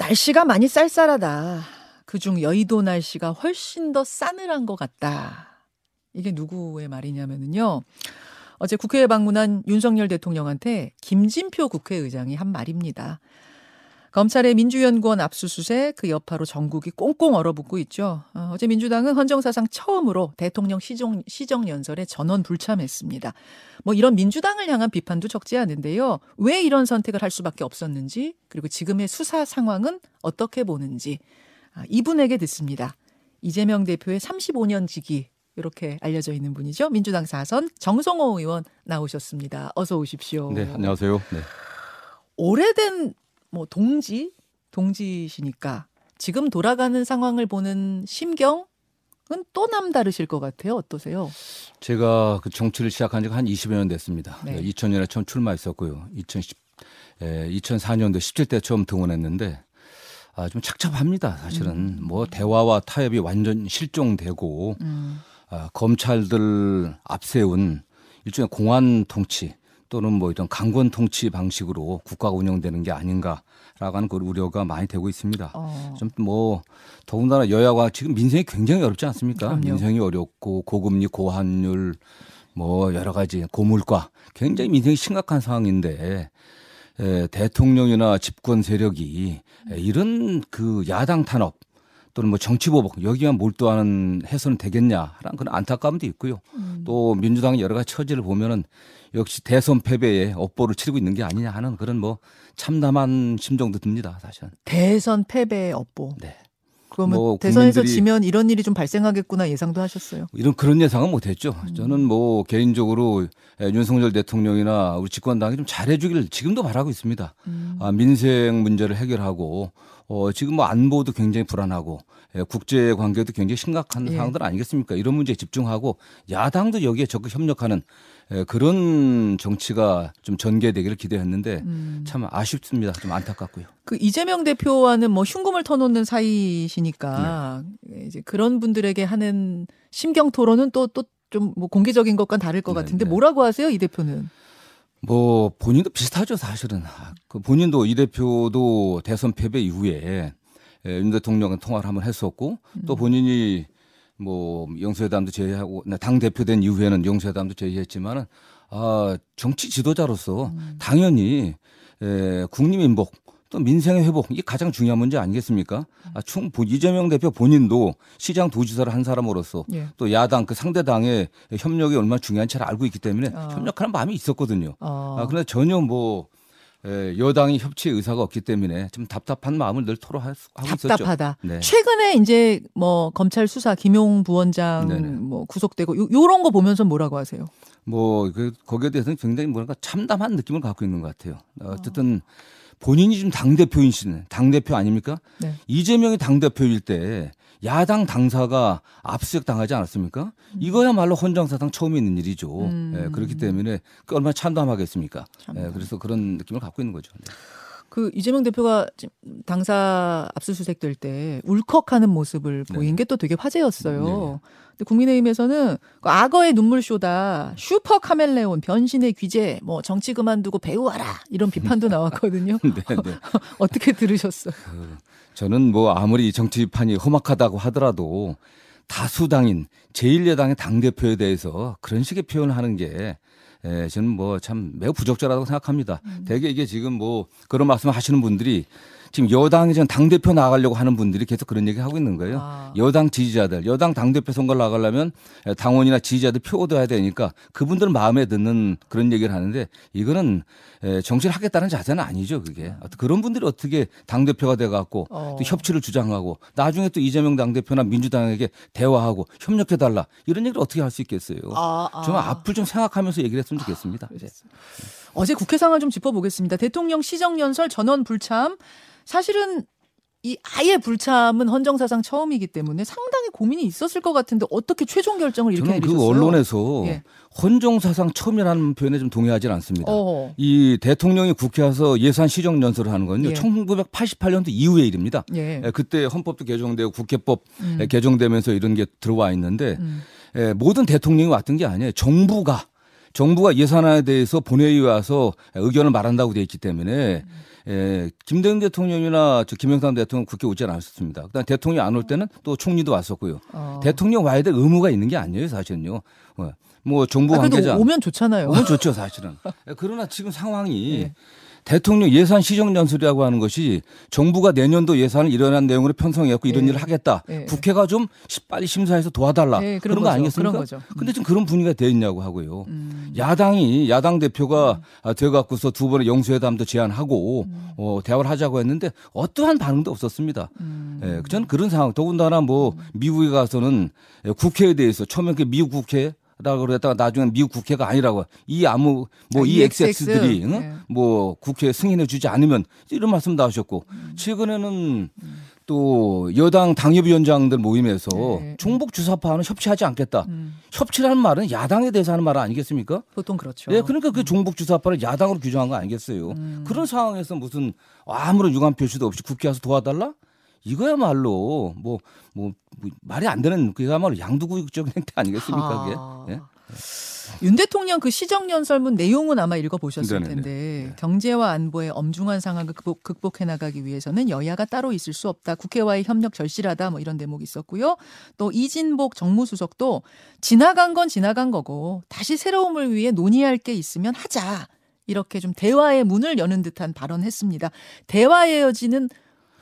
날씨가 많이 쌀쌀하다. 그중 여의도 날씨가 훨씬 더 싸늘한 것 같다. 이게 누구의 말이냐면요. 어제 국회에 방문한 윤석열 대통령한테 김진표 국회의장이 한 말입니다. 검찰의 민주연구원 압수수색 그 여파로 전국이 꽁꽁 얼어붙고 있죠. 어, 제 민주당은 헌정사상 처음으로 대통령 시정, 시정연설에 전원 불참했습니다. 뭐 이런 민주당을 향한 비판도 적지 않은데요. 왜 이런 선택을 할 수밖에 없었는지 그리고 지금의 수사 상황은 어떻게 보는지 아, 이분에게 듣습니다. 이재명 대표의 35년 지기 이렇게 알려져 있는 분이죠. 민주당 사선 정성호 의원 나오셨습니다. 어서 오십시오. 네, 안녕하세요. 네. 오래된 뭐 동지 동지시니까 지금 돌아가는 상황을 보는 심경은 또 남다르실 것 같아요. 어떠세요? 제가 그 정치를 시작한 지가 한 20여 년 됐습니다. 네. 2000년에 처음 출마했었고요. 2010, 에, 2004년도 17대 처음 등원했는데 아, 좀 착잡합니다. 사실은 뭐 대화와 타협이 완전 실종되고 음, 아, 검찰들 앞세운 일종의 공안 통치 또는 뭐 이런 강권 통치 방식으로 국가가 운영되는 게 아닌가라고 하는 그 우려가 많이 되고 있습니다. 어, 좀뭐 더군다나 여야가 지금 민생이 굉장히 어렵지 않습니까? 그럼요. 민생이 어렵고 고금리, 고환율 뭐 여러 가지 고물가 굉장히 민생이 심각한 상황인데 에, 대통령이나 집권 세력이 에, 이런 그 야당 탄압 또는 뭐 정치 보복 여기만 몰두하는 해서는 되겠냐라는 그런 안타까움도 있고요. 음. 또 민주당의 여러 가지 처지를 보면은 역시 대선 패배에 업보를 치르고 있는 게 아니냐 하는 그런 뭐 참담한 심정도 듭니다. 사실은. 대선 패배의 업보. 네. 그러면 뭐 대선에서 지면 이런 일이 좀 발생하겠구나 예상도 하셨어요. 이런 그런 예상은 못했죠. 음. 저는 뭐 개인적으로 예, 윤석열 대통령이나 우리 집권당이 좀 잘해주기를 지금도 바라고 있습니다. 음. 아, 민생 문제를 해결하고 어, 지금 뭐 안보도 굉장히 불안하고 예, 국제 관계도 굉장히 심각한 예. 상황들 아니겠습니까? 이런 문제에 집중하고 야당도 여기에 적극 협력하는 예, 그런 정치가 좀 전개되기를 기대했는데 음. 참 아쉽습니다. 좀 안타깝고요. 그 이재명 대표와는 뭐 흉금을 터놓는 사이시니까 네. 이제 그런 분들에게 하는 심경 토론은 또 또 좀 뭐 공개적인 것과 다를 것 네, 같은데 네. 뭐라고 하세요 이 대표는? 뭐 본인도 비슷하죠 사실은 아, 그 본인도 이 대표도 대선 패배 이후에 예, 윤 대통령과 통화를 한번 했었고 또 본인이 뭐 영수회담도 제의하고 당 대표 된 이후에는 영수회담도 제의했지만은 아 정치 지도자로서 당연히 에, 국민 민복 또 민생의 회복 이게 가장 중요한 문제 아니겠습니까? 아, 충 본- 이재명 대표 본인도 시장 도지사를 한 사람으로서 예. 또 야당 그 상대 당의 협력이 얼마나 중요한지 잘 알고 있기 때문에 어. 협력하는 마음이 있었거든요. 어. 아, 그런데 전혀 뭐 에, 여당이 협치 의사가 없기 때문에 좀 답답한 마음을 늘 토로하고 있었죠. 답답하다. 네. 최근에 이제 뭐 검찰 수사 김용 부원장 네네. 뭐 구속되고 요, 요런 거 보면서 뭐라고 하세요? 뭐 그, 거기에 대해서는 굉장히 뭐랄까 참담한 느낌을 갖고 있는 것 같아요. 어, 어쨌든 본인이 지금 당 대표이신 당 대표 아닙니까? 네. 이재명이 당 대표일 때 야당 당사가 압수수색 당하지 않았습니까? 이거야말로 헌정사상 처음 있는 일이죠. 음. 예, 그렇기 때문에 그 얼마나 참담하겠습니까? 참담. 예, 그래서 그런 느낌을 갖고 있는 거죠. 네. 그 이재명 대표가 당사 압수수색 될 때 울컥하는 모습을 네. 보인 게또 되게 화제였어요. 근데 국민의힘에서는 그 악어의 눈물쇼다, 슈퍼 카멜레온, 변신의 귀재, 뭐 정치 그만두고 배우하라 이런 비판도 나왔거든요. 네, 네. 어떻게 들으셨어요? 그, 저는 뭐 아무리 정치판이 험악하다고 하더라도 다수당인 제1야당의 당대표에 대해서 그런 식의 표현을 하는 게 예, 저는 뭐 참 매우 부적절하다고 생각합니다. 대개 이게 지금 뭐 그런 말씀 하시는 분들이 지금 여당이 지금 당 대표 나가려고 하는 분들이 계속 그런 얘기 하고 있는 거예요. 아. 여당 지지자들, 여당 당 대표 선거를 나가려면 당원이나 지지자들 표 얻어야 되니까 그분들 마음에 드는 그런 얘기를 하는데 이거는 에, 정치를 하겠다는 자세는 아니죠, 그게. 그런 분들이 어떻게 당 대표가 돼갖고 어. 또 협치를 주장하고 나중에 또 이재명 당 대표나 민주당에게 대화하고 협력해 달라 이런 얘기를 어떻게 할 수 있겠어요. 아, 아. 좀 앞을 좀 생각하면서 얘기를 했으면 좋겠습니다. 네. 어제 국회 상황 좀 짚어보겠습니다. 대통령 시정연설 전원 불참. 사실은 이 아예 불참은 헌정사상 처음이기 때문에 상당히 고민이 있었을 것 같은데 어떻게 최종 결정을 이렇게 저는 그 내리셨어요? 언론에서 예. 헌정사상 처음이라는 표현에 좀 동의하지는 않습니다. 어. 이 대통령이 국회 와서 예산 시정 연설을 하는 건요. 예. 1988년도 이후의 일입니다. 예. 예, 그때 헌법도 개정되고 국회법 음. 예, 개정되면서 이런 게 들어와 있는데 음. 예, 모든 대통령이 왔던 게 아니에요. 정부가 정부가 예산안에 대해서 본회의에 와서 의견을 말한다고 돼 있기 때문에 에, 김대중 대통령이나 저 김영삼 대통령 국회 오지 않았었습니다. 그다음 대통령이 안 올 때는 또 총리도 왔었고요. 어. 대통령 와야 될 의무가 있는 게 아니에요, 사실은요. 어, 뭐 정부 아, 관계자 오면 좋잖아요. 오면 좋죠, 사실은. 그러나 지금 상황이 네. 대통령 예산 시정 연설이라고 하는 것이 정부가 내년도 예산을 이러한 내용으로 편성해갖고 이런 네. 일을 하겠다. 네. 국회가 좀 시- 빨리 심사해서 도와달라. 네, 그런, 그런 거 거죠. 아니겠습니까? 그런 거죠. 근데 지금 그런 분위기가 돼 있냐고 하고요. 음. 야당이 야당 대표가 아, 돼갖고서 두 번의 영수회담도 제안하고 음. 어, 대화를 하자고 했는데 어떠한 반응도 없었습니다. 음. 예, 저는 그런 상황. 더군다나 뭐 미국에 가서는 예, 국회에 대해서 처음에 그 미국 국회 라고 그랬다가 나중에 미국 국회가 아니라고 이 아무 뭐 아, 이 EXX. XX들이 네. 뭐 국회에 승인해 주지 않으면 이런 말씀도 하셨고 음. 최근에는 또 여당 당협위원장들 모임에서 네. 종북 주사파와는 협치하지 않겠다. 음. 협치라는 말은 야당에 대해서 하는 말 아니겠습니까? 보통 그렇죠. 예, 그러니까 그 종북 주사파를 야당으로 규정한 거 아니겠어요. 음. 그런 상황에서 무슨 아무런 유감 표시도 없이 국회 와서 도와달라? 이거야말로 뭐, 뭐, 뭐 말이 안 되는 그야말로 양두구육적인 행태 아니겠습니까? 그게? 아. 예? 윤 대통령 그 시정연 설문 내용은 아마 읽어보셨을 네네네. 텐데 네. 경제와 안보의 엄중한 상황을 극복, 극복 해 나가기 위해서는 여야가 따로 있을 수 없다. 국회와의 협력 절실하다. 뭐 이런 대목이 있었고요. 또 이진복 정무수석도 지나간 건 지나간 거고 다시 새로움을 위해 논의할 게 있으면 하자. 이렇게 좀 대화의 문을 여는 듯한 발언했습니다. 대화의 여지는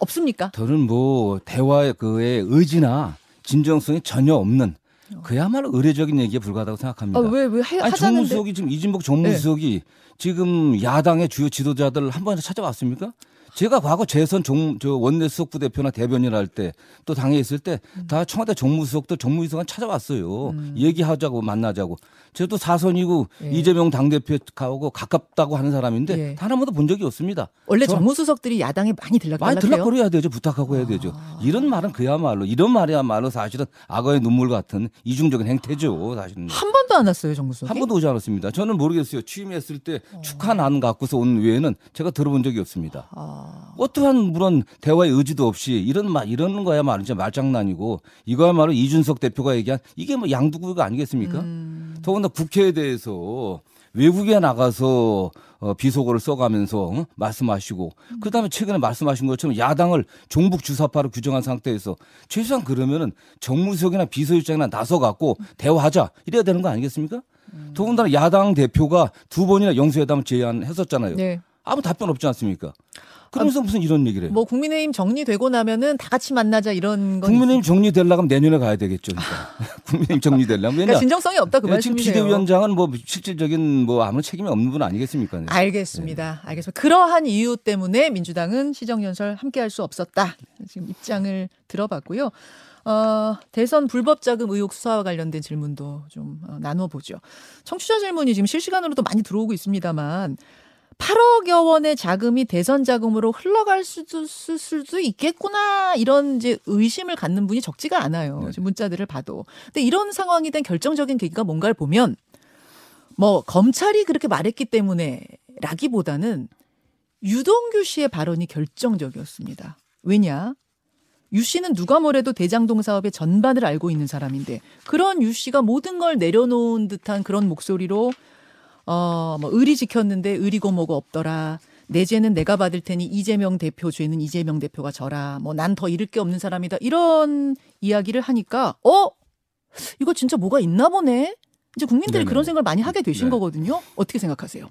없습니까? 저는 뭐 대화의 그의 의지나 진정성이 전혀 없는 그야말로 의례적인 얘기에 불과하다고 생각합니다. 아, 왜, 왜 해- 아니. 네. 정무수석이 지금 이진복 정무수석이 지금 야당의 주요 지도자들 한 번이나 찾아왔습니까? 제가 과거 재선 종, 저 원내 수석 부 대표나 대변인 할 때 또 당에 있을 때 음. 다 청와대 정무수석도 정무수석은 찾아왔어요. 얘기하자고 만나자고. 저도 사선이고 예. 이재명 당대표하고 가깝다고 하는 사람인데 예. 단 한 번도 본 적이 없습니다. 원래 저- 정무수석들이 야당에 많이 많이 들락달락해요. 들락거려야 되죠. 부탁하고 해야 되죠. 아. 이런 말은 그야말로 이런 말이야말로 사실은 악어의 눈물 같은 이중적인 행태죠. 사실은. 한번 왔어요, 정무수석이. 한 번도 오지 않았습니다. 저는 모르겠어요. 취임했을 때 축하 난 갖고서 온 외에는 제가 들어본 적이 없습니다. 아, 어떠한 물론 대화의 의지도 없이 이런 말 이런 거야말로 진짜 말장난이고 이거야말로 이준석 대표가 얘기한 이게 뭐 양두구가 아니겠습니까? 음. 더군다나 국회에 대해서 외국에 나가서 어, 비속어를 써가면서 어? 말씀하시고 그다음에 최근에 말씀하신 것처럼 야당을 종북 주사파로 규정한 상태에서 최소한 그러면은 정무수석이나 비서실장이나 나서 갖고 대화하자 이래야 되는 거 아니겠습니까? 더군다나 야당 대표가 두 번이나 영수회담을 제안했었잖아요. 네. 아무 답변 없지 않습니까? 그러면서 무슨 이런 얘기를 해요? 뭐 국민의힘 정리되고 나면은 다 같이 만나자 이런 건 국민의힘 정리되려면 내년에 가야 되겠죠. 그러니까. 국민의힘 정리되려면 그러니까? 진정성이 없다 그 예, 지금 말씀이세요. 비대위원장은 뭐 실질적인 뭐 아무 책임이 없는 분 아니겠습니까? 네. 알겠습니다. 알겠습니다. 그러한 이유 때문에 민주당은 시정연설 함께 할 수 없었다. 지금 입장을 들어봤고요. 어, 대선 불법 자금 의혹 수사와 관련된 질문도 좀 어, 나눠보죠. 청취자 질문이 지금 실시간으로도 많이 들어오고 있습니다만 8억여 원의 자금이 대선 자금으로 흘러갈 수도, 수- 수도 있겠구나 이런 이제 의심을 갖는 분이 적지가 않아요. 네. 문자들을 봐도. 근데 이런 상황이 된 결정적인 계기가 뭔가를 보면 뭐 검찰이 그렇게 말했기 때문에라기보다는 유동규 씨의 발언이 결정적이었습니다. 왜냐? 유 씨는 누가 뭐래도 대장동 사업의 전반을 알고 있는 사람인데 그런 유 씨가 모든 걸 내려놓은 듯한 그런 목소리로 어 뭐 의리 지켰는데 의리고 뭐고 없더라. 내 죄는 내가 받을 테니 이재명 대표 죄는 이재명 대표가 져라. 뭐 난 더 잃을 게 없는 사람이다. 이런 이야기를 하니까 어 이거 진짜 뭐가 있나 보네. 이제 국민들이 네네. 그런 생각을 많이 하게 되신 네. 거거든요. 어떻게 생각하세요?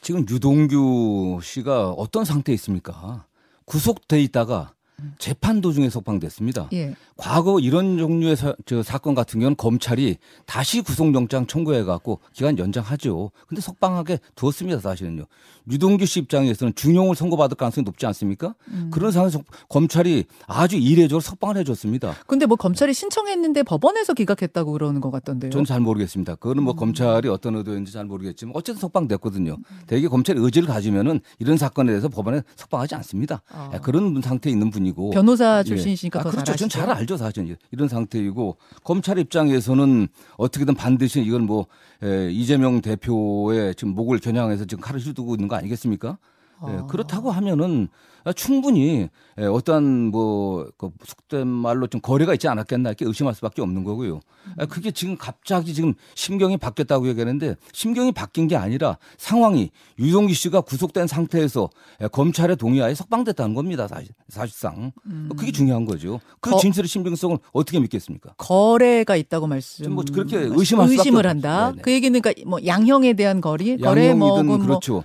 지금 유동규 씨가 어떤 상태에 있습니까? 구속돼 있다가 재판 도중에 석방됐습니다. 예. 과거 이런 종류의 사, 저 사건 같은 경우는 검찰이 다시 구속영장 청구해 갖고 기간 연장하죠. 근데 석방하게 두었습니다, 사실은요. 유동규 씨 입장에서는 중형을 선고받을 가능성이 높지 않습니까? 음. 그런 상황에서 검찰이 아주 이례적으로 석방을 해줬습니다. 근데 뭐 검찰이 신청했는데 법원에서 기각했다고 그러는 것 같던데요. 저는 잘 모르겠습니다. 그거는 뭐 검찰이 어떤 의도였는지 잘 모르겠지만 어쨌든 석방됐거든요. 대개 검찰이 의지를 가지면은 이런 사건에 대해서 법원에 석방하지 않습니다. 아. 예, 그런 상태에 있는 분이 고 변호사 예. 출신이시니까 아, 더 그렇죠. 잘 저는 잘. 알죠, 사실 이런 상태이고 검찰 입장에서는 어떻게든 반드시 이건 뭐 에, 이재명 대표의 지금 목을 겨냥해서 지금 칼을 휘두고 있는 거 아니겠습니까? 예, 아. 그렇다고 하면은 충분히 예, 어떠한 뭐그 속된 말로 좀 거래가 있지 않았겠나 이렇게 의심할 수밖에 없는 거고요. 아, 그게 지금 갑자기 지금 심경이 바뀌었다고 얘기하는데 심경이 바뀐 게 아니라 상황이 유동규 씨가 구속된 상태에서 예, 검찰의 동의하에 석방됐다는 겁니다. 사실, 사실상 그게 중요한 거죠. 그 음. 거- 진술의 신빙성을 어떻게 믿겠습니까? 거래가 있다고 말씀. 좀뭐 그렇게 의심할 수밖에 의심을 없- 한다. 네네. 그 얘기는 그러니까 뭐 양형에 대한 거리, 거래 뭐 양형이든 혹은 뭐 그렇죠.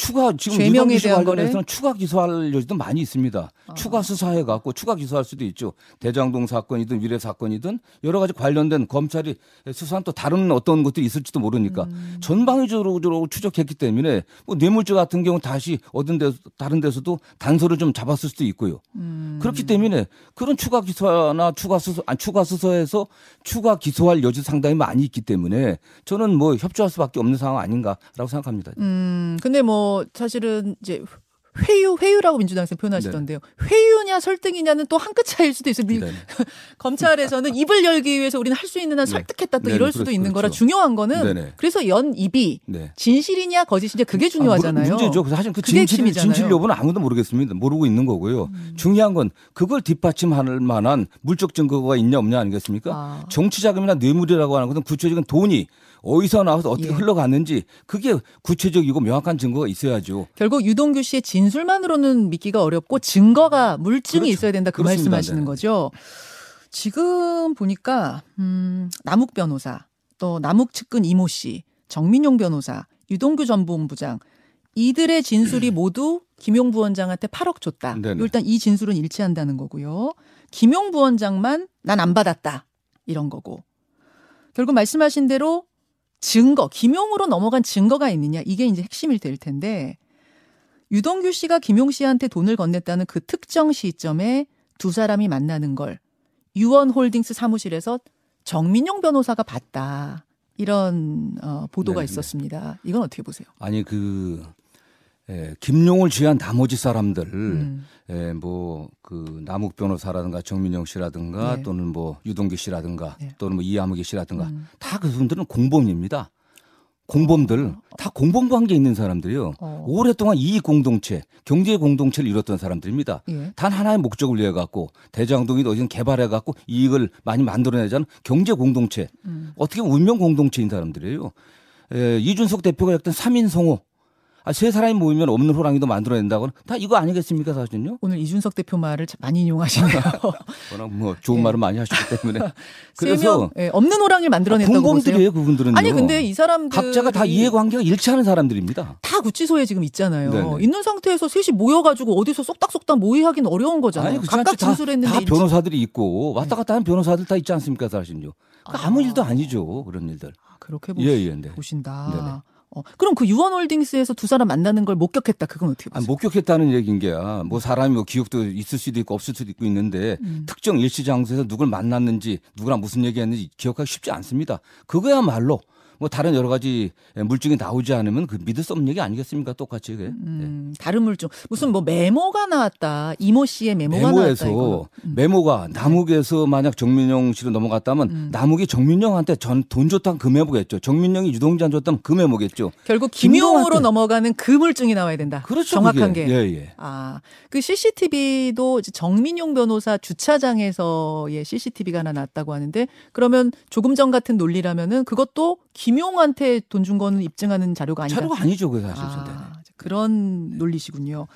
추가 지금 죄명에 대한 관련해서는 추가 기소할 여지도 많이 있습니다. 아. 추가 수사해 갖고 추가 기소할 수도 있죠. 대장동 사건이든 위례 사건이든 여러 가지 관련된 검찰이 수사한 또 다른 어떤 것들이 있을지도 모르니까 음. 전방위적으로 추적했기 때문에 뭐 뇌물죄 같은 경우 는 다시 얻은 데 다른 데서도 단서를 좀 잡았을 수도 있고요. 음. 그렇기 때문에 그런 추가 기소나 추가 수사 아니 추가 수사에서 추가 기소할 여지 상당히 많이 있기 때문에 저는 뭐 협조할 수밖에 없는 상황 아닌가라고 생각합니다. 음, 근데 뭐 사실은 이제 회유, 회유라고 민주당에서 표현하시던데요. 회유냐 설득이냐는 또 한 끗 차이일 수도 있어요. 미- 네. 검찰에서는 입을 열기 위해서 우리는 할 수 있는 한 네. 설득했다 또 네, 이럴 그렇- 수도 있는 거라 그렇죠. 중요한 거는. 그래서 연 입이 네. 진실이냐 거짓이냐 그게 중요하잖아요. 아, 문제죠. 사실 그 진실. 음. 진실 여부는 아무도 모르겠습니다. 모르고 있는 거고요. 중요한 건 그걸 뒷받침할 만한 물적 증거가 있냐 없냐 아니겠습니까? 아. 정치 자금이나 뇌물이라고 하는 것은 구체적인 돈이 어디서 나와서 어떻게 예. 흘러갔는지 그게 구체적이고 명확한 증거가 있어야죠. 결국 유동규 씨의 진술만으로는 믿기가 어렵고 증거가 물증이 그렇죠. 있어야 된다 그 그렇습니다. 말씀하시는 네. 거죠. 지금 보니까 음, 남욱 변호사, 또 남욱 측근 이모 씨, 정민용 변호사, 유동규 전 본부장 이들의 진술이 모두 김용 부원장한테 8억 줬다. 네네. 일단 이 진술은 일치한다는 거고요. 김용 부원장만 난 안 받았다. 이런 거고. 결국 말씀하신 대로 증거, 김용으로 넘어간 증거가 있느냐 이게 이제 핵심이 될 텐데 유동규 씨가 김용 씨한테 돈을 건넸다는 그 특정 시점에 두 사람이 만나는 걸 유원홀딩스 사무실에서 정민용 변호사가 봤다. 이런 어, 보도가 네네. 있었습니다. 이건 어떻게 보세요? 아니 그 예, 김용을 쥐한 나머지 사람들 음. 예, 뭐그 남욱 변호사라든가 정민영 씨라든가 네. 또는 뭐 유동규 씨라든가 네. 또는 뭐 이하무기 씨라든가 음. 다 그분들은 공범입니다. 공범들 다 공범 관계 있는 사람들이요. 어. 오랫동안 이익 공동체, 경제 공동체를 이뤘던 사람들입니다. 예. 단 하나의 목적을 위해 갖고 대장동이 어디든 개발해 갖고 이익을 많이 만들어내자는 경제 공동체, 음. 어떻게 운명 공동체인 사람들이에요. 에, 이준석 대표가 했던 3인 성호. 아, 세 사람이 모이면 없는 호랑이도 만들어낸다고는 다 이거 아니겠습니까, 사실은요? 오늘 이준석 대표 말을 참 많이 이용하시네요. 워낙 뭐 좋은 예. 말을 많이 하시기 때문에. 세 그래서 명 예, 없는 호랑이를 만들어냈다고 보세요. 공범들이에요, 그분들은요. 아니 근데 이 사람들 각자가 다 이해관계가 일치하는 사람들입니다. 다 구치소에 지금 있잖아요. 네네. 있는 상태에서 셋이 모여가지고 어디서 쏙닥쏙닥 모의하기는 어려운 거잖아요. 아니, 각각. 다- 진술했는데 다 일치- 변호사들이 있고 왔다 갔다 하는 변호사들 다 있지 않습니까, 사실은요. 그러니까 아무 아. 일도 아니죠, 그런 일들. 아, 그렇게 예, 예, 네. 보신다. 네네. 어, 그럼 그 유원홀딩스에서 두 사람 만나는 걸 목격했다. 그건 어떻게 아, 보세요? 목격했다는 얘기인 게야. 뭐 사람이 뭐 기억도 있을 수도 있고 없을 수도 있고 있는데 음. 특정 일시 장소에서 누굴 만났는지 누구랑 무슨 얘기했는지 기억하기 쉽지 않습니다. 그거야말로 뭐 다른 여러 가지 물증이 나오지 않으면 그 믿을 수 없는 얘기 아니겠습니까? 똑같이 그게. 네. 음, 다른 물증 무슨 뭐 메모가 나왔다. 이모 씨의 메모가 나왔다. 메모에서 이거. 음. 메모가 남욱에서 만약 정민영 씨로 넘어갔다면 음. 남욱이 정민영한테 전 돈 줬다는 그 메모겠죠. 정민영이 유동자한 줬다면 그 메모겠죠. 결국 김용으로 넘어가는 그 물증이 나와야 된다. 그렇죠. 정확한 그게. 게. 예, 예. 아, 그 CCTV도 정민용 변호사 주차장에서의 CCTV가 하나 났다고 하는데 그러면 조금 전 같은 논리라면은 그것도 김용한테 돈 준 거는 입증하는 자료가 아니다. 자료가 아니죠, 그 사실. 네. 아, 그런 논리시군요.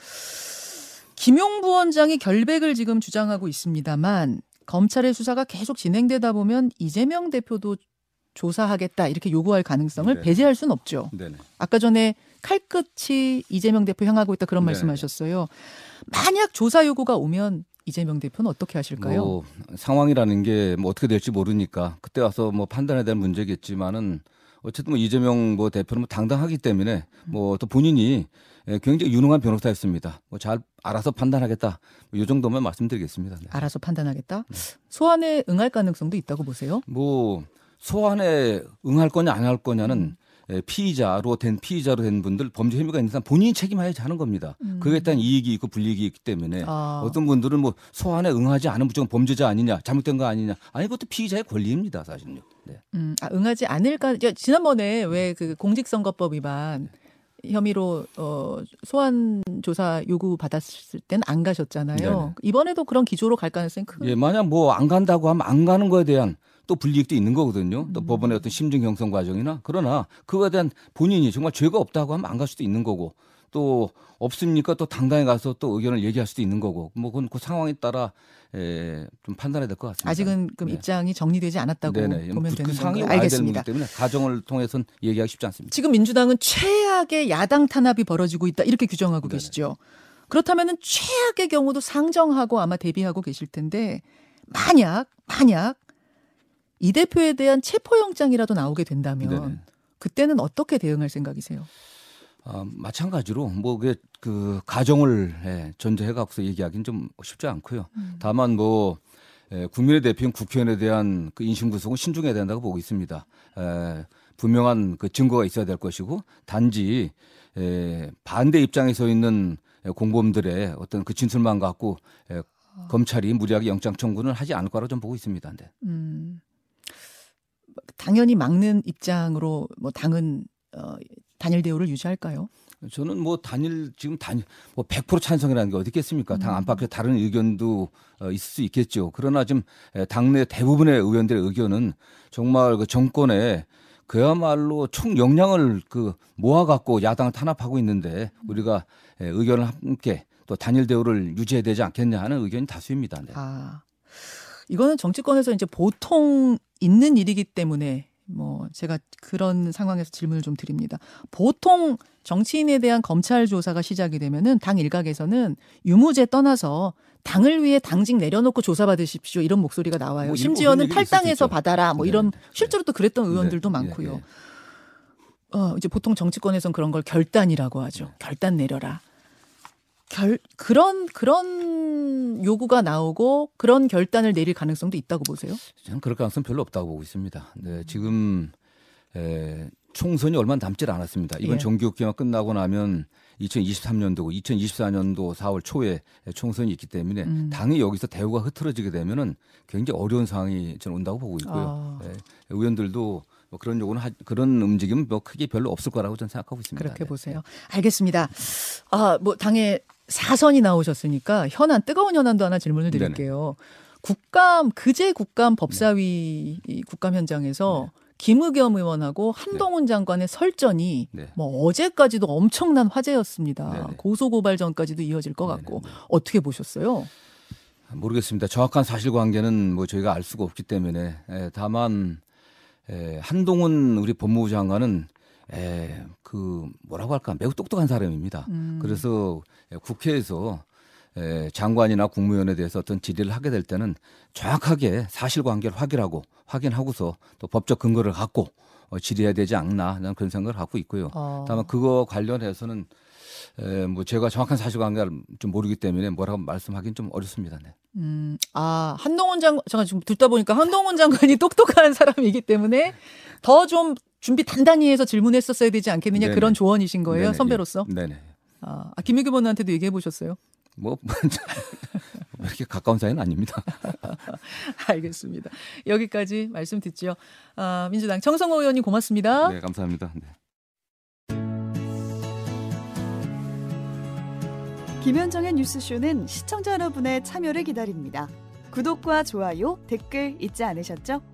김용 부원장이 결백을 지금 주장하고 있습니다만 검찰의 수사가 계속 진행되다 보면 이재명 대표도 조사하겠다 이렇게 요구할 가능성을 네. 배제할 수는 없죠. 네네. 아까 전에 칼끝이 이재명 대표 향하고 있다 그런 네. 말씀하셨어요. 만약 조사 요구가 오면 이재명 대표는 어떻게 하실까요? 뭐 상황이라는 게 뭐 어떻게 될지 모르니까 그때 와서 뭐 판단에 대한 문제겠지만은 어쨌든 뭐 이재명 뭐 대표는 뭐 당당하기 때문에 뭐 또 본인이 예, 굉장히 유능한 변호사였습니다. 뭐 잘 알아서 판단하겠다. 뭐이 정도만 말씀드리겠습니다. 네. 알아서 판단하겠다. 소환에 응할 가능성도 있다고 보세요. 뭐 소환에 응할 거냐 안할 음. 거냐는 예, 피의자로 된 피의자로 된 분들 범죄 혐의가 있는 사람 본인이 책임해야지 하는 겁니다. 그에 따른 이익이 있고 불이익이 있기 때문에 음. 아. 어떤 분들은 뭐 소환에 응하지 않으면 무조건 범죄자 아니냐 잘못된 거 아니냐 아니 그것도 피의자의 권리입니다 사실은요. 네. 음, 아, 응하지 않을까? 저 지난번에 왜 그 공직선거법 위반 혐의로 어 소환 조사 요구 받았을 때는 안 가셨잖아요. 네네. 이번에도 그런 기조로 갈 가능성이 큰. 예, 만약 뭐 안 간다고 하면 안 가는 거에 대한 또 불이익도 있는 거거든요. 음. 또 법원의 어떤 심증 형성 과정이나 그러나 그거에 대한 본인이 정말 죄가 없다고 하면 안 갈 수도 있는 거고 또 없습니까 또 당당히 가서 또 의견을 얘기할 수도 있는 거고 뭐 그건 그 상황에 따라 에, 좀 판단해야 될 것 같습니다. 아직은 그럼 네. 입장이 정리되지 않았다고 네네. 보면 그, 되는 그 상황이 알겠습니다. 때문에 가정을 통해서는 얘기하기 쉽지 않습니다. 지금 민주당은 최악의 야당 탄압이 벌어지고 있다 이렇게 규정하고 네네. 계시죠. 그렇다면은 최악의 경우도 상정하고 아마 대비하고 계실 텐데 만약 만약 이 대표에 대한 체포영장이라도 나오게 된다면 네네. 그때는 어떻게 대응할 생각이세요? 아, 마찬가지로 뭐 그게 그 가정을 예, 전제해 갖고서 얘기하기는 좀 쉽지 않고요. 음. 다만 뭐 예, 국민의 대표인 국회의원에 대한 그 인신 구속은 신중해야 된다고 보고 있습니다. 에, 분명한 그 증거가 있어야 될 것이고 단지 에, 반대 입장에 서 있는 공범들의 어떤 그 진술만 갖고 에, 검찰이 무리하게 영장 청구는 하지 않을 거라고 좀 보고 있습니다. 네. 음, 당연히 막는 입장으로 뭐 당은 어, 단일 대우를 유지할까요? 저는 뭐 단일 지금 단일 뭐 100% 찬성이라는 게 어디 있겠습니까? 당 안팎에 다른 의견도 어, 있을 수 있겠죠. 그러나 지금 에, 당내 대부분의 의원들의 의견은 정말 그 정권에 그야말로 총 역량을 그 모아 갖고 야당을 탄압하고 있는데 우리가 에, 의견을 함께 또 단일 대우를 유지해야 되지 않겠냐 하는 의견이 다수입니다. 네. 아, 이거는 정치권에서 이제 보통 있는 일이기 때문에 뭐 제가 그런 상황에서 질문을 좀 드립니다. 보통 정치인에 대한 검찰 조사가 시작이 되면은 당 일각에서는 유무죄 떠나서 당을 위해 당직 내려놓고 조사받으십시오 이런 목소리가 나와요. 뭐 심지어는 탈당해서 있죠. 받아라 뭐 네, 이런 네. 실제로 또 그랬던 의원들도 네, 많고요. 네, 네. 어, 이제 보통 정치권에서는 그런 걸 결단이라고 하죠. 네. 결단 내려라. 결 그런 그런 요구가 나오고 그런 결단을 내릴 가능성도 있다고 보세요. 저는 그럴 가능성 별로 없다고 보고 있습니다. 네, 지금 에, 총선이 얼마 남지 않았습니다. 이번 예. 정기국회가 끝나고 나면 2023년도고 2024년도 4월 초에 총선이 있기 때문에 음. 당이 여기서 대우가 흐트러지게 되면은 굉장히 어려운 상황이 저는 온다고 보고 있고요. 아. 예, 의원들도 뭐 그런 요구는 하, 그런 움직임 뭐 크게 별로 없을 거라고 저는 생각하고 있습니다. 그렇게 네. 보세요. 알겠습니다. 아, 뭐 당에 사선이 나오셨으니까 현안 뜨거운 현안도 하나 질문을 네네. 드릴게요. 국감 그제 국감 법사위 이 국감 현장에서 네. 김의겸 의원하고 한동훈 장관의 설전이 네. 뭐 어제까지도 엄청난 화제였습니다. 네네. 고소 고발 전까지도 이어질 것 같고 네네. 어떻게 보셨어요? 모르겠습니다. 정확한 사실관계는 뭐 저희가 알 수가 없기 때문에 에, 다만 에, 한동훈 우리 법무부 장관은 에, 그 뭐라고 할까 매우 똑똑한 사람입니다. 음. 그래서 에, 국회에서 에, 장관이나 국무위원에 대해서 어떤 질의를 하게 될 때는 정확하게 사실관계를 확인하고 확인하고서 또 법적 근거를 갖고 어, 질의해야 되지 않나 나는 그런 생각을 갖고 있고요. 어. 다만 그거 관련해서는 에, 뭐 제가 정확한 사실관계를 좀 모르기 때문에 뭐라고 말씀하기는 좀 어렵습니다. 네. 음, 아, 한동훈 장관, 제가 지금 듣다 보니까 한동훈 장관이 똑똑한 사람이기 때문에 더 좀 준비 단단히 해서 질문했었어야 되지 않겠느냐 네네. 그런 조언이신 거예요, 네네, 선배로서? 예. 네네. 아, 아, 김의겸 의원한테도 얘기해 보셨어요? 뭐 이렇게 가까운 사이는 아닙니다. 알겠습니다. 여기까지 말씀 듣죠. 아, 민주당 정성호 의원님 고맙습니다. 네, 감사합니다. 네. 김현정의 뉴스쇼는 시청자 여러분의 참여를 기다립니다. 구독과 좋아요, 댓글 잊지 않으셨죠?